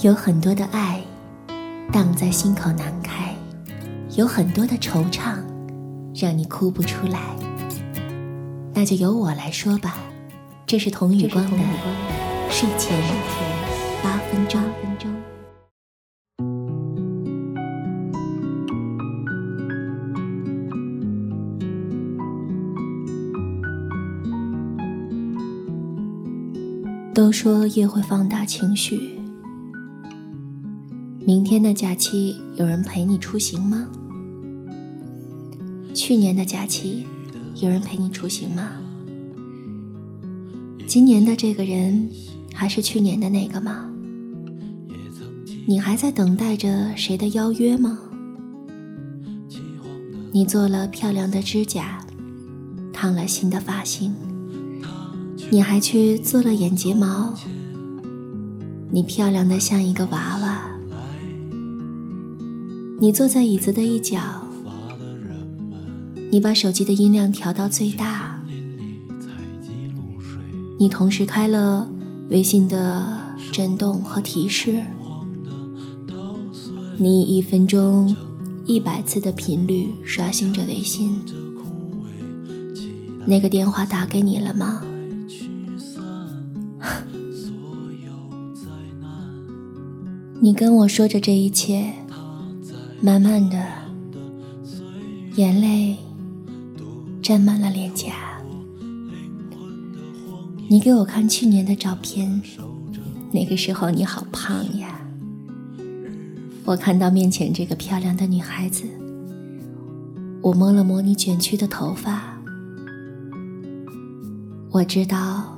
有很多的爱荡在心口难开，有很多的惆怅让你哭不出来。那就由我来说吧。这是童宇光的睡前八分钟。都说夜会放大情绪。明天的假期有人陪你出行吗？去年的假期有人陪你出行吗？今年的这个人还是去年的那个吗？你还在等待着谁的邀约吗？你做了漂亮的指甲，烫了新的发型。你还去做了眼睫毛，你漂亮的像一个娃娃。你坐在椅子的一角，你把手机的音量调到最大，你同时开了微信的震动和提示，你以一分钟一百次的频率刷新着微信。那个电话打给你了吗？你跟我说着这一切，慢慢的，眼泪沾满了脸颊。你给我看去年的照片，那个时候你好胖呀。我看到面前这个漂亮的女孩子，我摸了摸你卷曲的头发，我知道，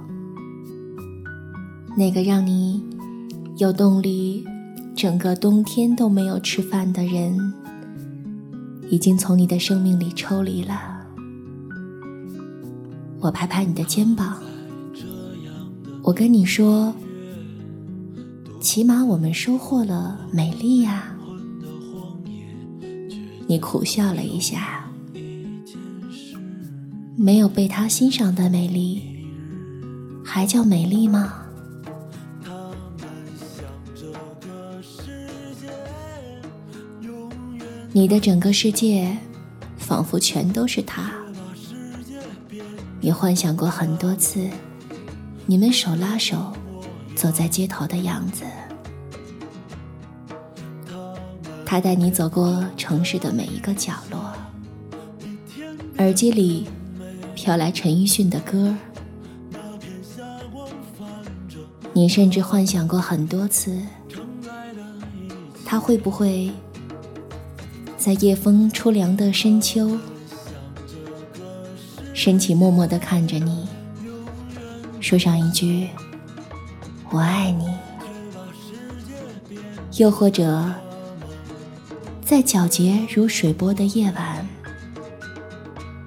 那个让你有动力。整个冬天都没有吃饭的人，已经从你的生命里抽离了。我拍拍你的肩膀，我跟你说，起码我们收获了美丽呀。你苦笑了一下，没有被他欣赏的美丽，还叫美丽吗？你的整个世界，仿佛全都是他。你幻想过很多次，你们手拉手走在街头的样子。他带你走过城市的每一个角落，耳机里飘来陈奕迅的歌。你甚至幻想过很多次，他会不会？在夜风初凉的深秋，深情默默地看着你，说上一句“我爱你”。又或者，在皎洁如水波的夜晚，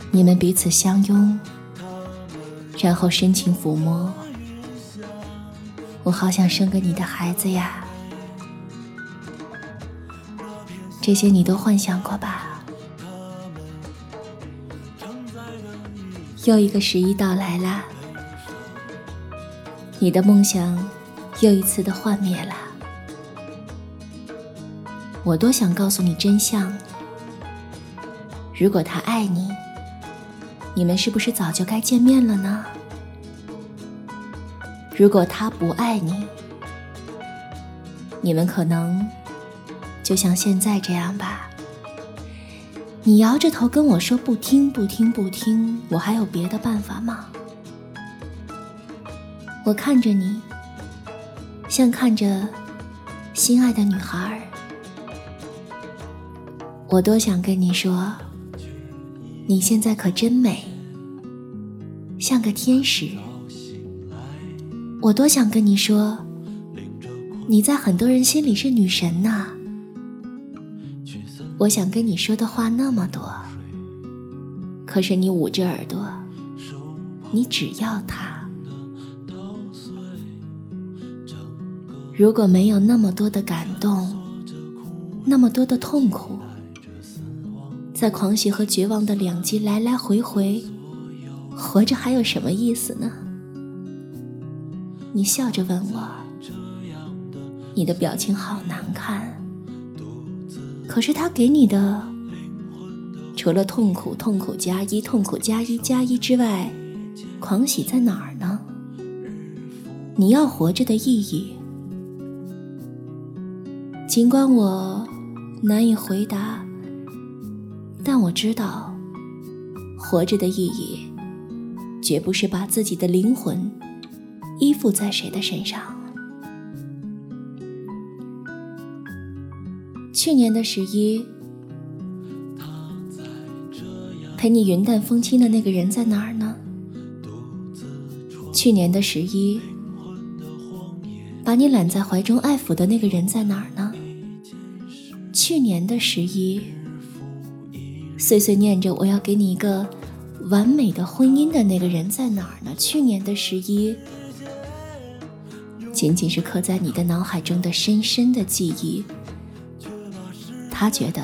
你们彼此相拥，然后深情抚摸。我好想生个你的孩子呀！这些你都幻想过吧？又一个十一到来啦，你的梦想又一次的幻灭了。我多想告诉你真相：如果他爱你，你们是不是早就该见面了呢？如果他不爱你，你们可能……就像现在这样吧，你摇着头跟我说不听不听不听，我还有别的办法吗？我看着你，像看着心爱的女孩我多想跟你说，你现在可真美，像个天使。我多想跟你说，你在很多人心里是女神呐。我想跟你说的话那么多，可是你捂着耳朵，你只要他。如果没有那么多的感动，那么多的痛苦，在狂喜和绝望的两极来来回回，活着还有什么意思呢？你笑着问我，你的表情好难看。可是他给你的，除了痛苦、痛苦加一、痛苦加一加一之外，狂喜在哪儿呢？你要活着的意义，尽管我难以回答，但我知道，活着的意义，绝不是把自己的灵魂依附在谁的身上。去年的十一，陪你云淡风轻的那个人在哪儿呢？去年的十一。把你揽在怀中爱抚的那个人在哪儿呢？去年的十一，碎碎念着我要给你一个完美的婚姻的那个人在哪儿呢？去年的十一，仅仅是刻在你的脑海中的深深的记忆。他觉得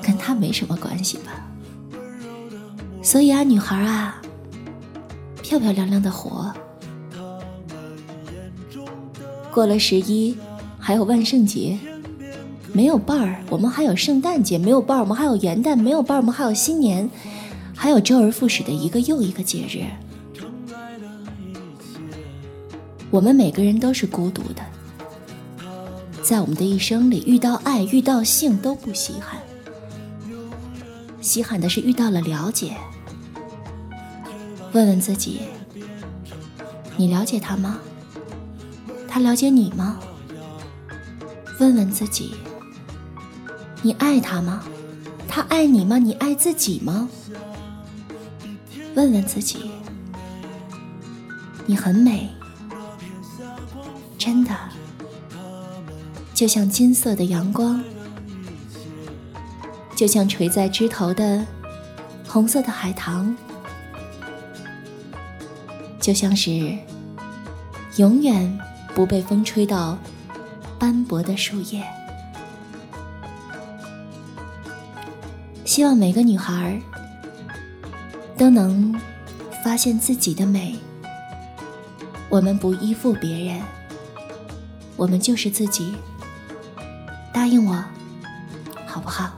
跟他没什么关系吧？所以啊，女孩啊，漂漂亮亮的活。过了十一，还有万圣节，没有伴儿，我们还有圣诞节；没有伴儿，我们还有元旦；没有伴儿，我们还有新年，还有周而复始的一个又一个节日。我们每个人都是孤独的，在我们的一生里，遇到爱、遇到性都不稀罕，稀罕的是遇到了了解。问问自己，你了解他吗？他了解你吗？问问自己，你爱他吗？他爱你吗？你爱自己吗？问问自己，你很美，真的，就像金色的阳光，就像垂在枝头的红色的海棠，就像是永远。不被风吹到斑驳的树叶。希望每个女孩都能发现自己的美。我们不依附别人，我们就是自己。答应我，好不好？